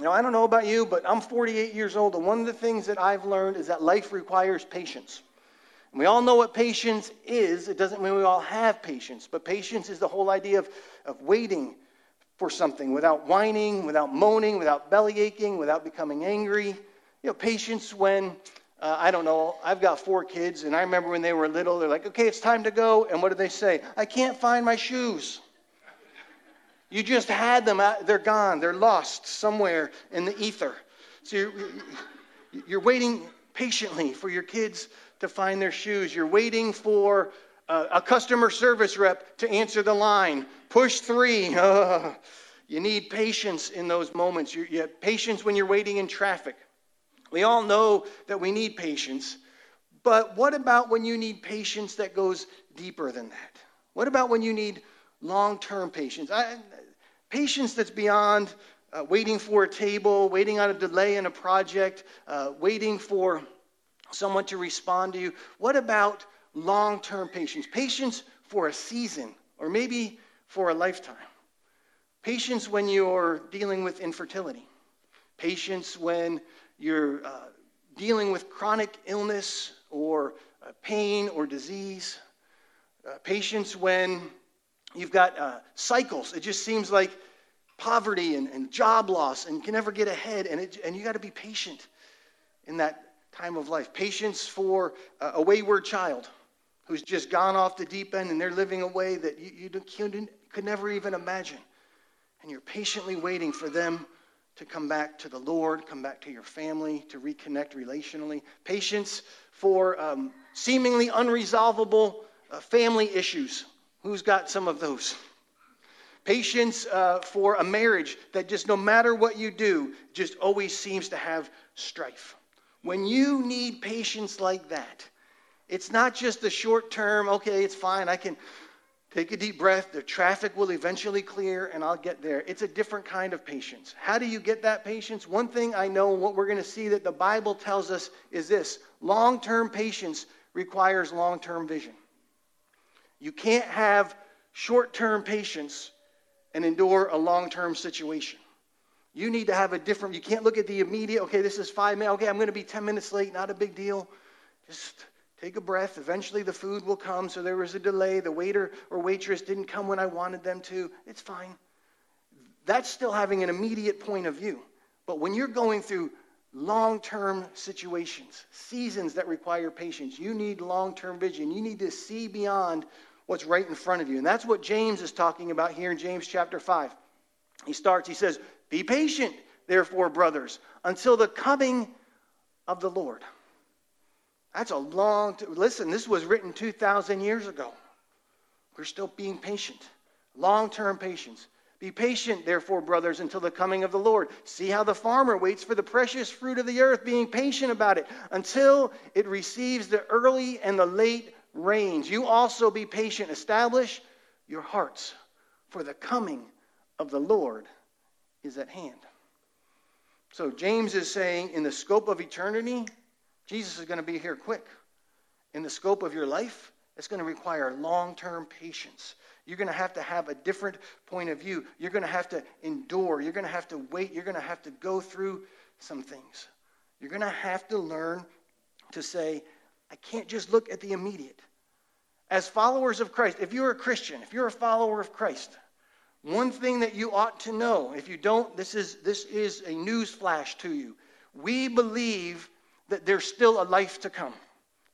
Now, I don't know about you, but I'm 48 years old, and one of the things that I've learned is that life requires patience. And we all know what patience is. It doesn't mean we all have patience, but patience is the whole idea of, of waiting for something without whining, without moaning, without belly aching, without becoming angry. You know, patience when, uh, I don't know, I've got four kids, and I remember when they were little, they're like, okay, it's time to go. And what do they say? I can't find my shoes. You just had them, they're gone, they're lost somewhere in the ether. So you're, you're waiting patiently for your kids to find their shoes. You're waiting for uh, a customer service rep to answer the line. Push three. You need patience in those moments. You, you have patience when you're waiting in traffic. We all know that we need patience, but what about when you need patience that goes deeper than that? What about when you need long term patience? I, patience that's beyond uh, waiting for a table, waiting on a delay in a project, uh, waiting for someone to respond to you. What about long term patience? Patience for a season or maybe for a lifetime. Patience when you're dealing with infertility. Patience when you're uh, dealing with chronic illness or uh, pain or disease. Uh, patience when you've got uh, cycles. It just seems like poverty and, and job loss and you can never get ahead. And, it, and you got to be patient in that time of life. Patience for a wayward child who's just gone off the deep end and they're living a way that you, you, you could never even imagine. And you're patiently waiting for them to come back to the Lord, come back to your family, to reconnect relationally. Patience for um, seemingly unresolvable uh, family issues. Who's got some of those? Patience uh, for a marriage that just no matter what you do, just always seems to have strife. When you need patience like that, it's not just the short term, okay, it's fine, I can take a deep breath, the traffic will eventually clear, and I'll get there. It's a different kind of patience. How do you get that patience? One thing I know, and what we're going to see that the Bible tells us is this long term patience requires long term vision. You can't have short term patience and endure a long term situation. You need to have a different, you can't look at the immediate, okay, this is five minutes, okay, I'm going to be 10 minutes late, not a big deal. Just take a breath. Eventually the food will come. So there was a delay. The waiter or waitress didn't come when I wanted them to. It's fine. That's still having an immediate point of view. But when you're going through long term situations, seasons that require patience, you need long term vision. You need to see beyond what's right in front of you. And that's what James is talking about here in James chapter 5. He starts, he says, Be patient, therefore, brothers, until the coming of the Lord. That's a long t- listen, this was written 2,000 years ago. We're still being patient. Long term patience. Be patient, therefore, brothers, until the coming of the Lord. See how the farmer waits for the precious fruit of the earth, being patient about it until it receives the early and the late rains. You also be patient. Establish your hearts, for the coming of the Lord is at hand. So James is saying, in the scope of eternity, Jesus is going to be here quick. In the scope of your life, it's going to require long term patience. You're going to have to have a different point of view. You're going to have to endure. You're going to have to wait. You're going to have to go through some things. You're going to have to learn to say, I can't just look at the immediate. As followers of Christ, if you're a Christian, if you're a follower of Christ, one thing that you ought to know, if you don't, this is, this is a news flash to you. We believe that there's still a life to come,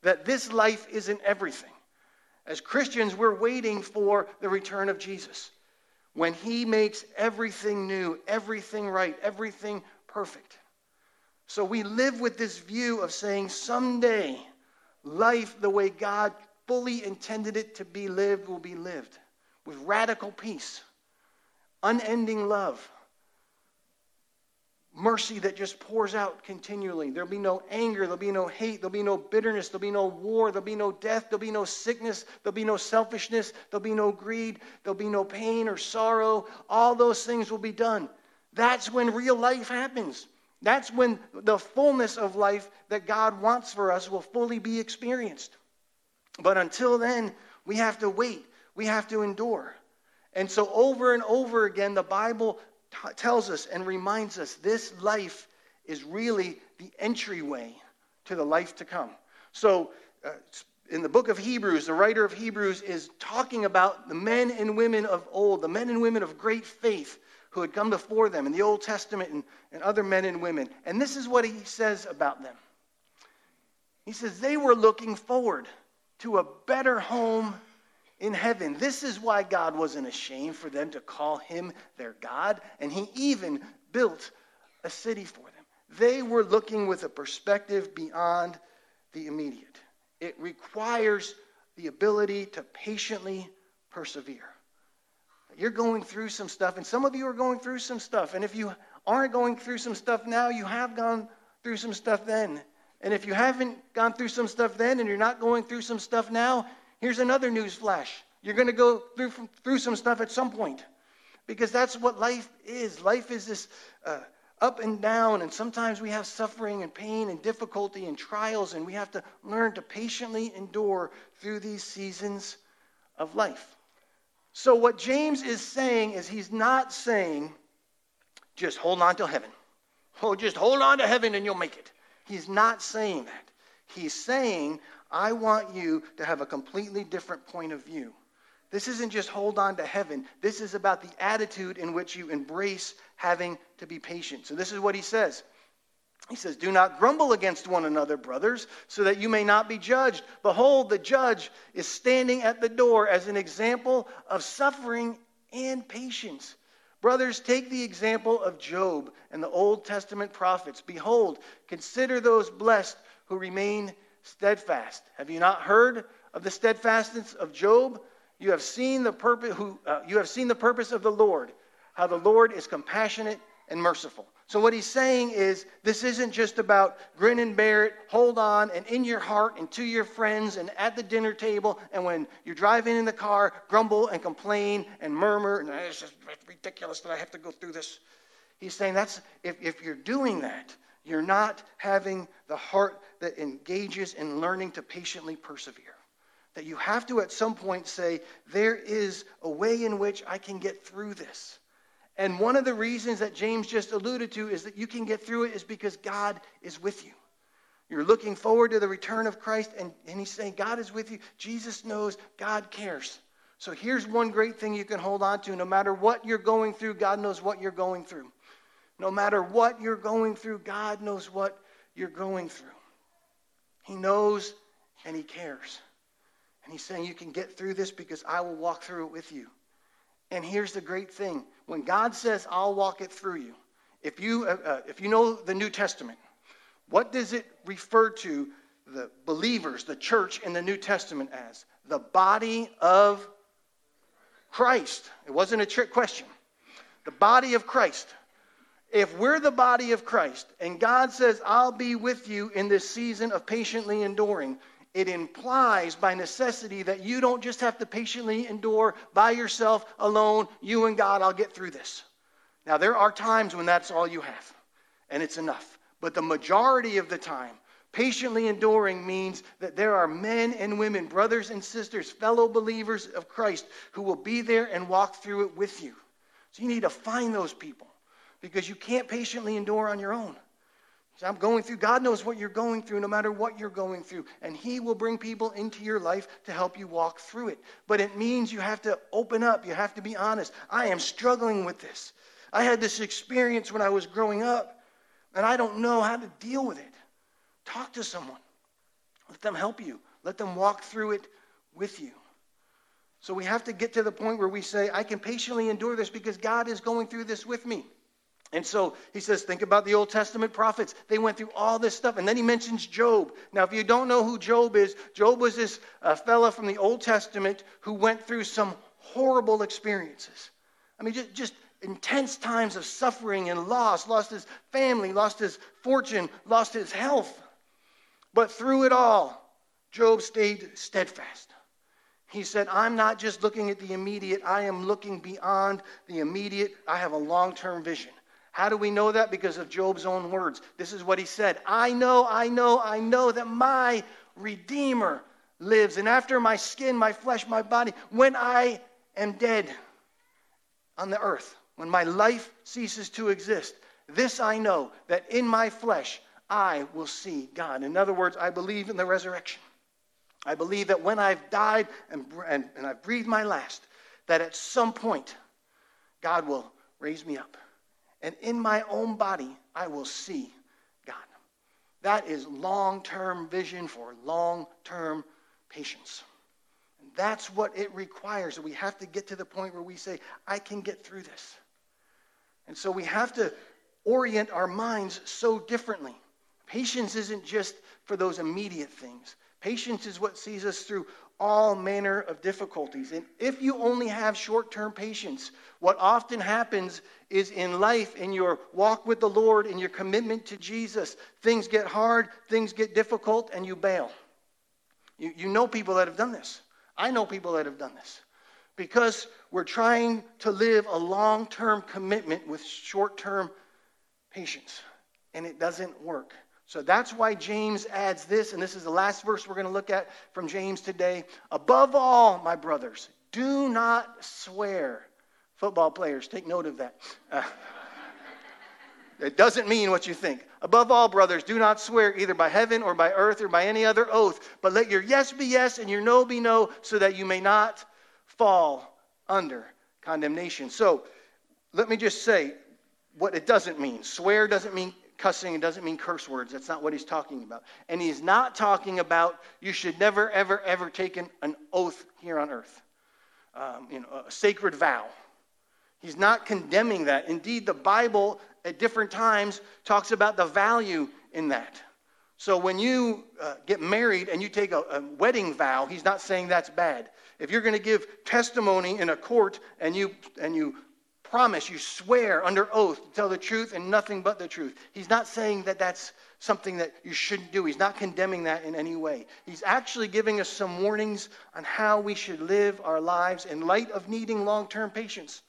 that this life isn't everything. As Christians, we're waiting for the return of Jesus when he makes everything new, everything right, everything perfect. So we live with this view of saying someday life, the way God fully intended it to be lived, will be lived with radical peace, unending love, mercy that just pours out continually. There'll be no anger, there'll be no hate, there'll be no bitterness, there'll be no war, there'll be no death, there'll be no sickness, there'll be no selfishness, there'll be no greed, there'll be no pain or sorrow. All those things will be done. That's when real life happens. That's when the fullness of life that God wants for us will fully be experienced. But until then, we have to wait, we have to endure. And so, over and over again, the Bible t- tells us and reminds us this life is really the entryway to the life to come. So, uh, in the book of Hebrews, the writer of Hebrews is talking about the men and women of old, the men and women of great faith who had come before them in the Old Testament and, and other men and women. And this is what he says about them. He says they were looking forward to a better home in heaven. This is why God wasn't ashamed for them to call him their God, and he even built a city for them. They were looking with a perspective beyond the immediate. It requires the ability to patiently persevere. You're going through some stuff, and some of you are going through some stuff. And if you aren't going through some stuff now, you have gone through some stuff then. And if you haven't gone through some stuff then and you're not going through some stuff now, here's another news flash. You're going to go through, through some stuff at some point because that's what life is. Life is this uh, up and down, and sometimes we have suffering and pain and difficulty and trials, and we have to learn to patiently endure through these seasons of life. So, what James is saying is he's not saying, just hold on to heaven. Oh, just hold on to heaven and you'll make it. He's not saying that. He's saying, I want you to have a completely different point of view. This isn't just hold on to heaven. This is about the attitude in which you embrace having to be patient. So, this is what he says. He says, Do not grumble against one another, brothers, so that you may not be judged. Behold, the judge is standing at the door as an example of suffering and patience. Brothers, take the example of Job and the Old Testament prophets. Behold, consider those blessed who remain steadfast. Have you not heard of the steadfastness of Job? You have seen the purpose who uh, you have seen the purpose of the Lord, how the Lord is compassionate and merciful. So what he's saying is this isn't just about grin and bear it, hold on, and in your heart and to your friends and at the dinner table and when you're driving in the car, grumble and complain and murmur and it's just ridiculous that I have to go through this. He's saying that's if, if you're doing that, you're not having the heart that engages in learning to patiently persevere. That you have to at some point say, there is a way in which I can get through this. And one of the reasons that James just alluded to is that you can get through it is because God is with you. You're looking forward to the return of Christ, and, and he's saying, God is with you. Jesus knows, God cares. So here's one great thing you can hold on to. No matter what you're going through, God knows what you're going through. No matter what you're going through, God knows what you're going through. He knows and He cares. And He's saying, You can get through this because I will walk through it with you. And here's the great thing when God says, I'll walk it through you, if you, uh, uh, if you know the New Testament, what does it refer to the believers, the church in the New Testament as? The body of Christ. It wasn't a trick question. The body of Christ. If we're the body of Christ and God says, I'll be with you in this season of patiently enduring, it implies by necessity that you don't just have to patiently endure by yourself alone, you and God, I'll get through this. Now, there are times when that's all you have, and it's enough. But the majority of the time, patiently enduring means that there are men and women, brothers and sisters, fellow believers of Christ who will be there and walk through it with you. So you need to find those people because you can't patiently endure on your own. So I'm going through. God knows what you're going through, no matter what you're going through. And He will bring people into your life to help you walk through it. But it means you have to open up. You have to be honest. I am struggling with this. I had this experience when I was growing up, and I don't know how to deal with it. Talk to someone. Let them help you. Let them walk through it with you. So we have to get to the point where we say, I can patiently endure this because God is going through this with me. And so he says, think about the Old Testament prophets. They went through all this stuff. And then he mentions Job. Now, if you don't know who Job is, Job was this uh, fella from the Old Testament who went through some horrible experiences. I mean, just, just intense times of suffering and loss, lost his family, lost his fortune, lost his health. But through it all, Job stayed steadfast. He said, I'm not just looking at the immediate, I am looking beyond the immediate. I have a long term vision. How do we know that? Because of Job's own words. This is what he said I know, I know, I know that my Redeemer lives. And after my skin, my flesh, my body, when I am dead on the earth, when my life ceases to exist, this I know that in my flesh I will see God. In other words, I believe in the resurrection. I believe that when I've died and, and, and I've breathed my last, that at some point God will raise me up. And in my own body, I will see God. That is long term vision for long term patience. And that's what it requires. We have to get to the point where we say, I can get through this. And so we have to orient our minds so differently. Patience isn't just for those immediate things. Patience is what sees us through all manner of difficulties. And if you only have short term patience, what often happens is in life, in your walk with the Lord, in your commitment to Jesus, things get hard, things get difficult, and you bail. You, you know people that have done this. I know people that have done this. Because we're trying to live a long term commitment with short term patience, and it doesn't work. So that's why James adds this, and this is the last verse we're going to look at from James today. Above all, my brothers, do not swear. Football players, take note of that. Uh, it doesn't mean what you think. Above all, brothers, do not swear either by heaven or by earth or by any other oath, but let your yes be yes and your no be no, so that you may not fall under condemnation. So let me just say what it doesn't mean. Swear doesn't mean cussing it doesn't mean curse words. That's not what he's talking about. And he's not talking about you should never, ever, ever take an, an oath here on earth, um, you know, a sacred vow. He's not condemning that. Indeed, the Bible at different times talks about the value in that. So when you uh, get married and you take a, a wedding vow, he's not saying that's bad. If you're going to give testimony in a court and you and you promise, you swear under oath to tell the truth and nothing but the truth. He's not saying that that's something that you shouldn't do. He's not condemning that in any way. He's actually giving us some warnings on how we should live our lives in light of needing long term patience.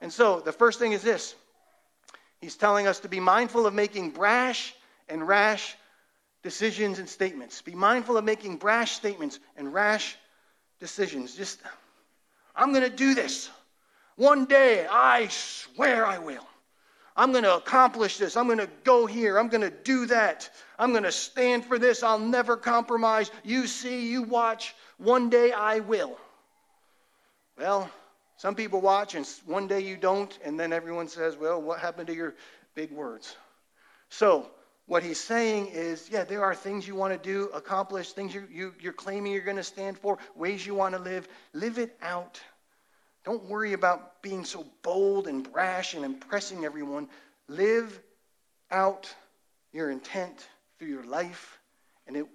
And so the first thing is this He's telling us to be mindful of making brash and rash decisions and statements. Be mindful of making brash statements and rash decisions. Just, I'm going to do this. One day, I swear I will. I'm going to accomplish this. I'm going to go here. I'm going to do that. I'm going to stand for this. I'll never compromise. You see, you watch. One day I will. Well, some people watch and one day you don't, and then everyone says, Well, what happened to your big words? So, what he's saying is, yeah, there are things you want to do, accomplish, things you, you, you're claiming you're going to stand for, ways you want to live. Live it out. Don't worry about being so bold and brash and impressing everyone. Live out your intent through your life, and, it,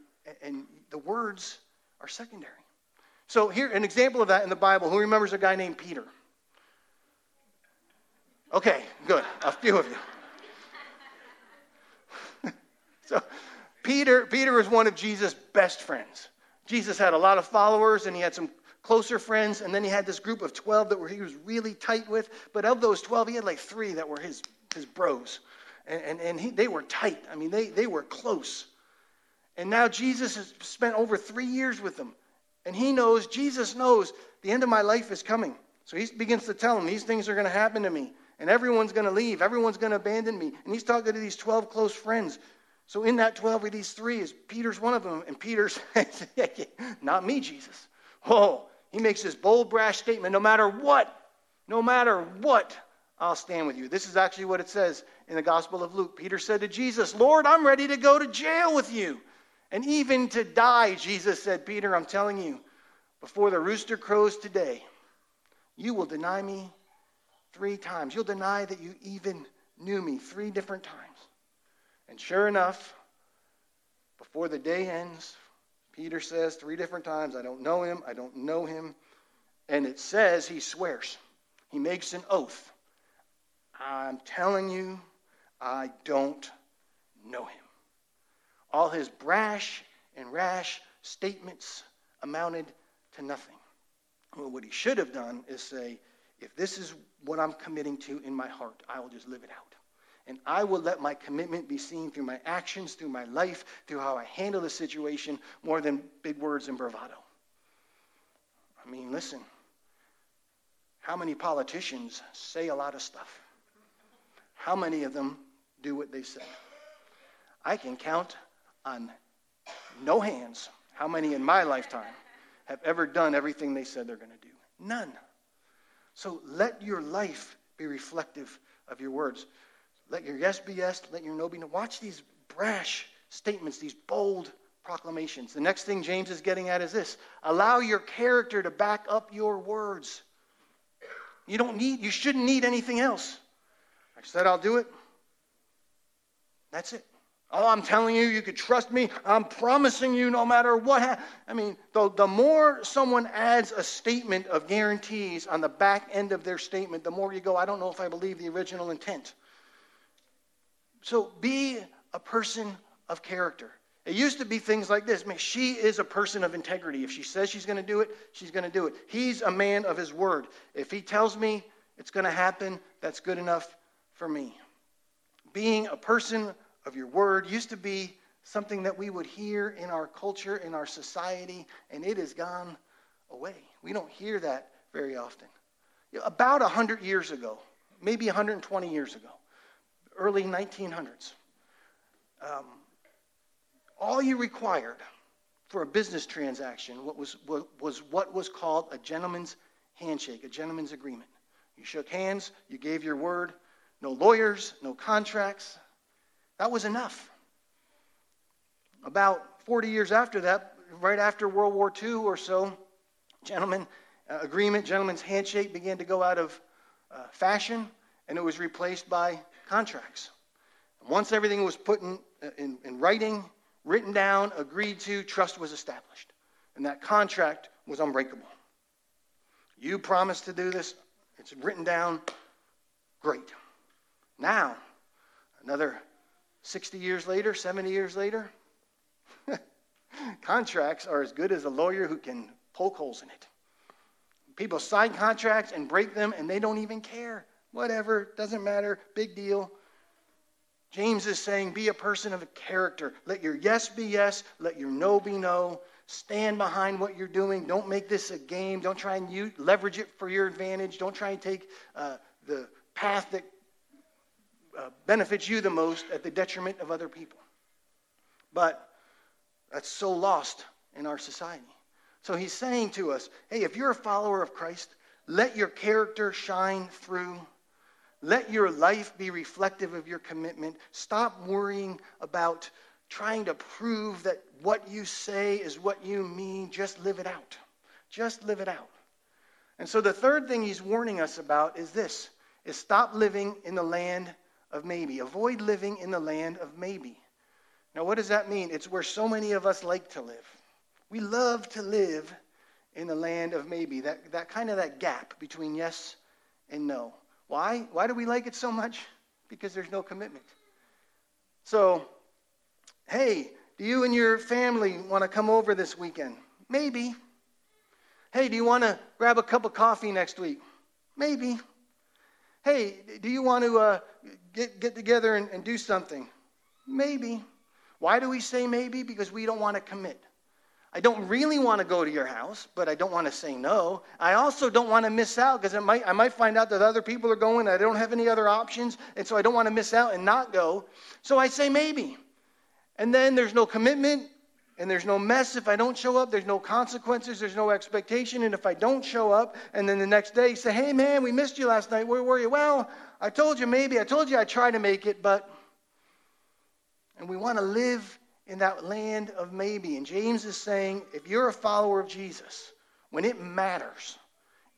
and the words are secondary. So, here, an example of that in the Bible. Who remembers a guy named Peter? Okay, good. A few of you. so, Peter, Peter was one of Jesus' best friends. Jesus had a lot of followers, and he had some closer friends, and then he had this group of 12 that were, he was really tight with. But of those 12, he had like three that were his, his bros. And, and, and he, they were tight. I mean, they, they were close. And now Jesus has spent over three years with them. And he knows, Jesus knows, the end of my life is coming. So he begins to tell them, these things are going to happen to me. And everyone's going to leave. Everyone's going to abandon me. And he's talking to these 12 close friends. So in that 12 of these three is Peter's one of them. And Peter's, not me, Jesus. Oh, he makes this bold, brash statement no matter what, no matter what, I'll stand with you. This is actually what it says in the Gospel of Luke. Peter said to Jesus, Lord, I'm ready to go to jail with you. And even to die, Jesus said, Peter, I'm telling you, before the rooster crows today, you will deny me three times. You'll deny that you even knew me three different times. And sure enough, before the day ends, Peter says three different times, I don't know him, I don't know him. And it says he swears. He makes an oath. I'm telling you, I don't know him. All his brash and rash statements amounted to nothing. Well, what he should have done is say, if this is what I'm committing to in my heart, I will just live it out. And I will let my commitment be seen through my actions, through my life, through how I handle the situation, more than big words and bravado. I mean, listen. How many politicians say a lot of stuff? How many of them do what they say? I can count on no hands how many in my lifetime have ever done everything they said they're going to do. None. So let your life be reflective of your words. Let your yes be yes, let your no be no. Watch these brash statements, these bold proclamations. The next thing James is getting at is this allow your character to back up your words. You don't need, you shouldn't need anything else. I said I'll do it. That's it. Oh, I'm telling you, you could trust me. I'm promising you no matter what. Ha-. I mean, the, the more someone adds a statement of guarantees on the back end of their statement, the more you go, I don't know if I believe the original intent. So be a person of character. It used to be things like this. Man, she is a person of integrity. If she says she's going to do it, she's going to do it. He's a man of his word. If he tells me it's going to happen, that's good enough for me. Being a person of your word used to be something that we would hear in our culture, in our society, and it has gone away. We don't hear that very often. About 100 years ago, maybe 120 years ago, early 1900s, um, all you required for a business transaction what was, was what was called a gentleman's handshake, a gentleman's agreement. You shook hands, you gave your word, no lawyers, no contracts, that was enough. About 40 years after that, right after World War II or so, gentlemen uh, agreement, gentleman's handshake began to go out of uh, fashion, and it was replaced by contracts. And once everything was put in, in, in writing, written down, agreed to, trust was established. And that contract was unbreakable. You promised to do this, it's written down, great. Now, another 60 years later, 70 years later, contracts are as good as a lawyer who can poke holes in it. People sign contracts and break them, and they don't even care. Whatever, doesn't matter, big deal. James is saying, be a person of character. Let your yes be yes, let your no be no. Stand behind what you're doing. Don't make this a game. Don't try and use, leverage it for your advantage. Don't try and take uh, the path that uh, benefits you the most at the detriment of other people. But that's so lost in our society. So he's saying to us hey, if you're a follower of Christ, let your character shine through. Let your life be reflective of your commitment. Stop worrying about trying to prove that what you say is what you mean. Just live it out. Just live it out. And so the third thing he's warning us about is this is stop living in the land of maybe. Avoid living in the land of maybe. Now, what does that mean? It's where so many of us like to live. We love to live in the land of maybe, that, that kind of that gap between yes and no. Why? Why do we like it so much? Because there's no commitment. So, hey, do you and your family want to come over this weekend? Maybe. Hey, do you want to grab a cup of coffee next week? Maybe. Hey, do you want to uh, get, get together and, and do something? Maybe. Why do we say maybe? Because we don't want to commit. I don't really want to go to your house, but I don't want to say no. I also don't want to miss out because might, I might find out that other people are going. I don't have any other options, and so I don't want to miss out and not go. So I say maybe. And then there's no commitment, and there's no mess if I don't show up. There's no consequences. There's no expectation. And if I don't show up, and then the next day say, hey, man, we missed you last night. Where were you? Well, I told you maybe. I told you I'd try to make it, but. And we want to live in that land of maybe. And James is saying, if you're a follower of Jesus, when it matters,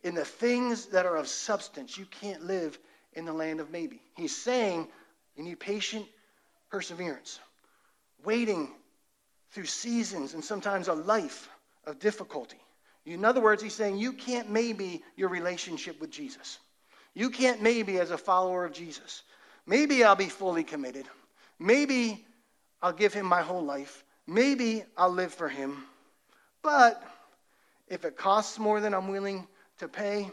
in the things that are of substance, you can't live in the land of maybe. He's saying you need patient perseverance, waiting through seasons and sometimes a life of difficulty. In other words, he's saying you can't maybe your relationship with Jesus. You can't maybe as a follower of Jesus. Maybe I'll be fully committed. Maybe I'll give him my whole life. Maybe I'll live for him. But if it costs more than I'm willing to pay,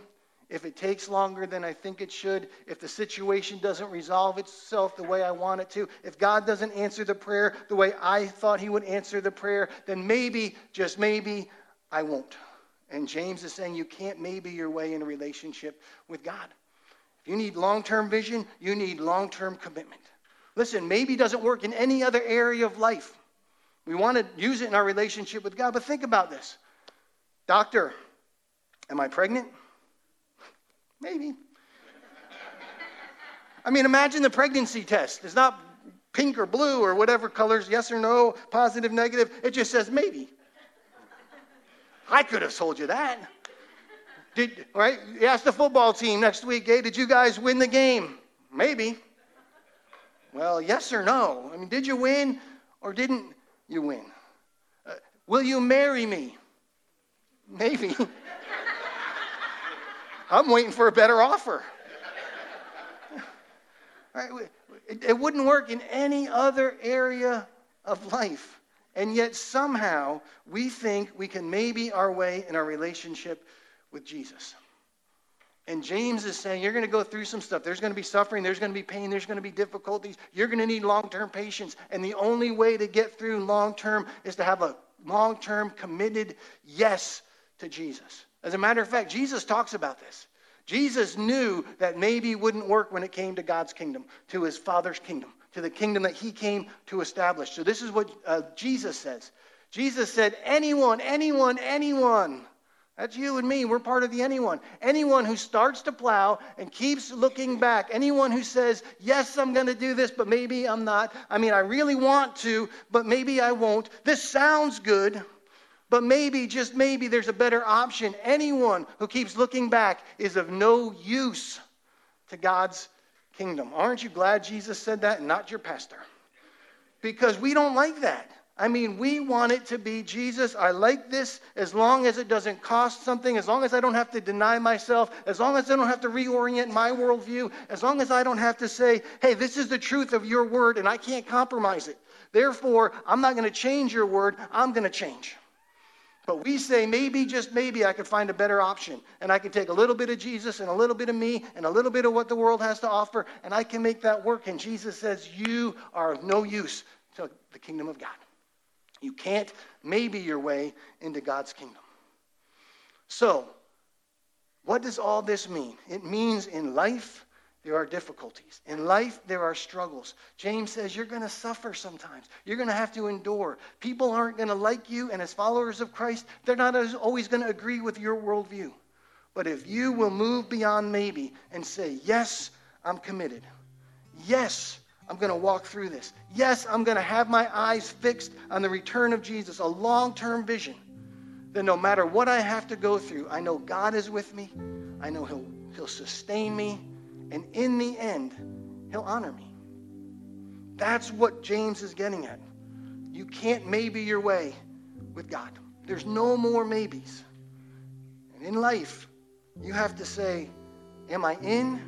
if it takes longer than I think it should, if the situation doesn't resolve itself the way I want it to, if God doesn't answer the prayer the way I thought He would answer the prayer, then maybe, just maybe, I won't. And James is saying you can't maybe your way in a relationship with God. If you need long term vision, you need long term commitment. Listen, maybe doesn't work in any other area of life. We want to use it in our relationship with God, but think about this. Doctor, am I pregnant? Maybe. I mean, imagine the pregnancy test. It's not pink or blue or whatever colors, yes or no, positive, negative. It just says maybe. I could have told you that. Did, right? You ask the football team next week, hey, did you guys win the game? Maybe. Well, yes or no? I mean, did you win or didn't you win? Uh, will you marry me? Maybe. I'm waiting for a better offer. Right? It, it wouldn't work in any other area of life. And yet, somehow, we think we can maybe our way in our relationship with Jesus. And James is saying, You're going to go through some stuff. There's going to be suffering. There's going to be pain. There's going to be difficulties. You're going to need long term patience. And the only way to get through long term is to have a long term committed yes to Jesus. As a matter of fact, Jesus talks about this. Jesus knew that maybe wouldn't work when it came to God's kingdom, to his Father's kingdom, to the kingdom that he came to establish. So this is what uh, Jesus says. Jesus said, Anyone, anyone, anyone. That's you and me. We're part of the anyone. Anyone who starts to plow and keeps looking back. Anyone who says, Yes, I'm going to do this, but maybe I'm not. I mean, I really want to, but maybe I won't. This sounds good. But maybe, just maybe, there's a better option. Anyone who keeps looking back is of no use to God's kingdom. Aren't you glad Jesus said that and not your pastor? Because we don't like that. I mean, we want it to be Jesus, I like this as long as it doesn't cost something, as long as I don't have to deny myself, as long as I don't have to reorient my worldview, as long as I don't have to say, hey, this is the truth of your word and I can't compromise it. Therefore, I'm not going to change your word, I'm going to change. But we say, maybe, just maybe, I could find a better option. And I can take a little bit of Jesus and a little bit of me and a little bit of what the world has to offer, and I can make that work. And Jesus says, You are of no use to the kingdom of God. You can't maybe your way into God's kingdom. So, what does all this mean? It means in life, there are difficulties. In life, there are struggles. James says you're going to suffer sometimes. You're going to have to endure. People aren't going to like you, and as followers of Christ, they're not always going to agree with your worldview. But if you will move beyond maybe and say, Yes, I'm committed. Yes, I'm going to walk through this. Yes, I'm going to have my eyes fixed on the return of Jesus, a long term vision. that no matter what I have to go through, I know God is with me. I know He'll, he'll sustain me. And in the end, he'll honor me. That's what James is getting at. You can't maybe your way with God. There's no more maybes. And in life, you have to say, Am I in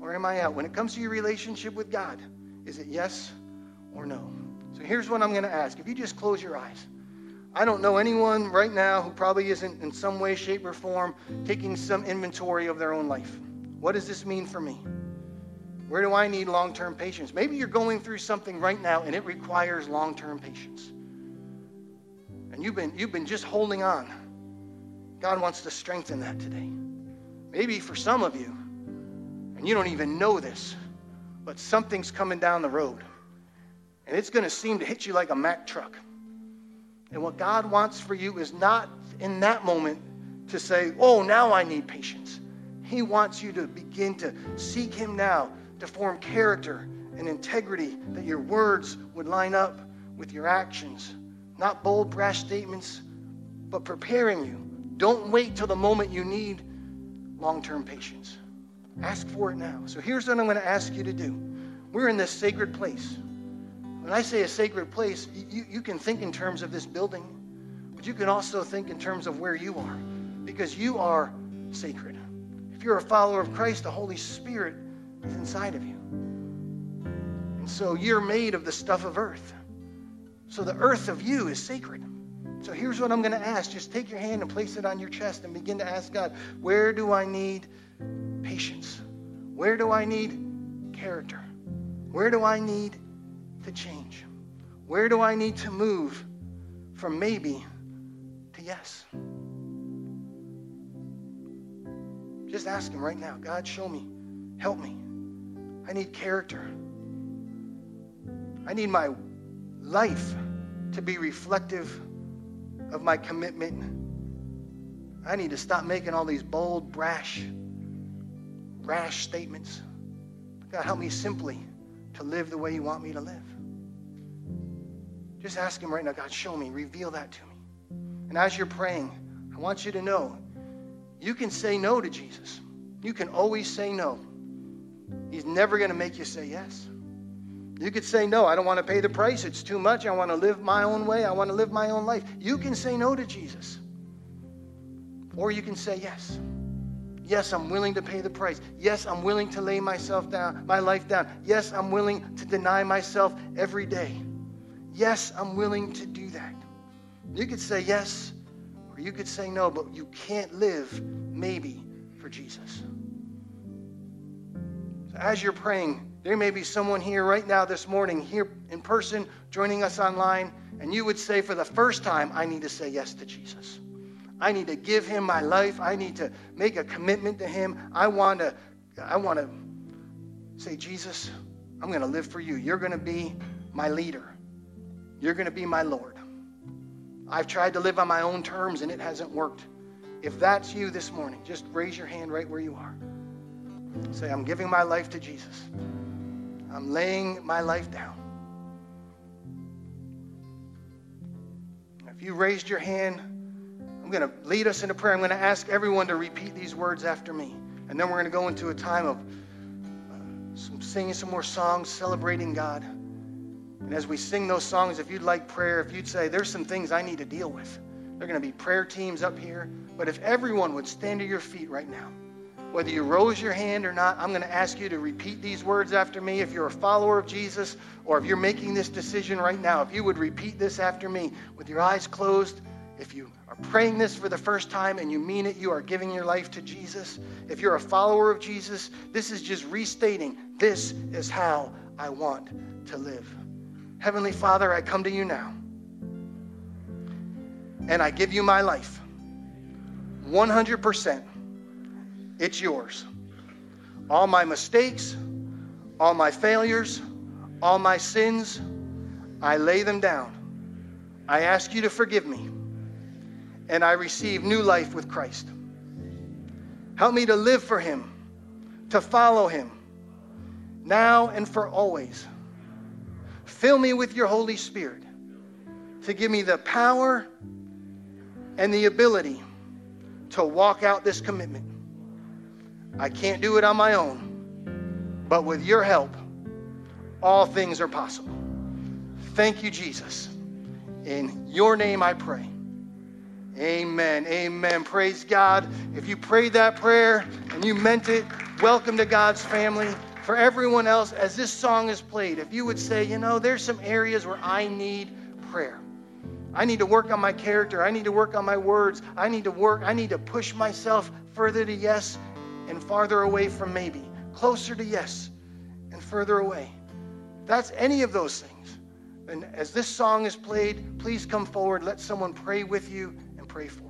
or am I out? When it comes to your relationship with God, is it yes or no? So here's what I'm going to ask. If you just close your eyes, I don't know anyone right now who probably isn't in some way, shape, or form taking some inventory of their own life. What does this mean for me? Where do I need long term patience? Maybe you're going through something right now and it requires long term patience. And you've been, you've been just holding on. God wants to strengthen that today. Maybe for some of you, and you don't even know this, but something's coming down the road. And it's going to seem to hit you like a Mack truck. And what God wants for you is not in that moment to say, oh, now I need patience. He wants you to begin to seek Him now to form character and integrity, that your words would line up with your actions. Not bold, brash statements, but preparing you. Don't wait till the moment you need long term patience. Ask for it now. So here's what I'm going to ask you to do. We're in this sacred place. When I say a sacred place, you, you can think in terms of this building, but you can also think in terms of where you are, because you are sacred. If you're a follower of Christ, the Holy Spirit is inside of you. And so you're made of the stuff of earth. So the earth of you is sacred. So here's what I'm going to ask. Just take your hand and place it on your chest and begin to ask God, where do I need patience? Where do I need character? Where do I need to change? Where do I need to move from maybe to yes? Just ask Him right now God, show me. Help me. I need character. I need my life to be reflective of my commitment. I need to stop making all these bold, brash, rash statements. God, help me simply to live the way you want me to live. Just ask Him right now, God, show me, reveal that to me. And as you're praying, I want you to know you can say no to Jesus. You can always say no. He's never going to make you say yes. You could say, No, I don't want to pay the price. It's too much. I want to live my own way. I want to live my own life. You can say no to Jesus. Or you can say yes. Yes, I'm willing to pay the price. Yes, I'm willing to lay myself down, my life down. Yes, I'm willing to deny myself every day. Yes, I'm willing to do that. You could say yes, or you could say no, but you can't live maybe for Jesus. So as you're praying, there may be someone here right now this morning, here in person, joining us online, and you would say, for the first time, I need to say yes to Jesus. I need to give him my life. I need to make a commitment to him. I want to, I want to say, Jesus, I'm going to live for you. You're going to be my leader. You're going to be my Lord. I've tried to live on my own terms and it hasn't worked. If that's you this morning, just raise your hand right where you are. Say, I'm giving my life to Jesus. I'm laying my life down. If you raised your hand, I'm going to lead us into prayer. I'm going to ask everyone to repeat these words after me. And then we're going to go into a time of uh, some singing some more songs, celebrating God. And as we sing those songs, if you'd like prayer, if you'd say, there's some things I need to deal with, there are going to be prayer teams up here. But if everyone would stand to your feet right now, whether you rose your hand or not, I'm going to ask you to repeat these words after me. If you're a follower of Jesus or if you're making this decision right now, if you would repeat this after me with your eyes closed, if you are praying this for the first time and you mean it, you are giving your life to Jesus. If you're a follower of Jesus, this is just restating this is how I want to live. Heavenly Father, I come to you now and I give you my life 100%. It's yours. All my mistakes, all my failures, all my sins, I lay them down. I ask you to forgive me, and I receive new life with Christ. Help me to live for Him, to follow Him, now and for always. Fill me with your Holy Spirit to give me the power and the ability to walk out this commitment. I can't do it on my own, but with your help, all things are possible. Thank you, Jesus. In your name I pray. Amen. Amen. Praise God. If you prayed that prayer and you meant it, welcome to God's family. For everyone else, as this song is played, if you would say, you know, there's some areas where I need prayer. I need to work on my character. I need to work on my words. I need to work. I need to push myself further to yes and farther away from maybe, closer to yes and further away. If that's any of those things. And as this song is played, please come forward. Let someone pray with you pray for.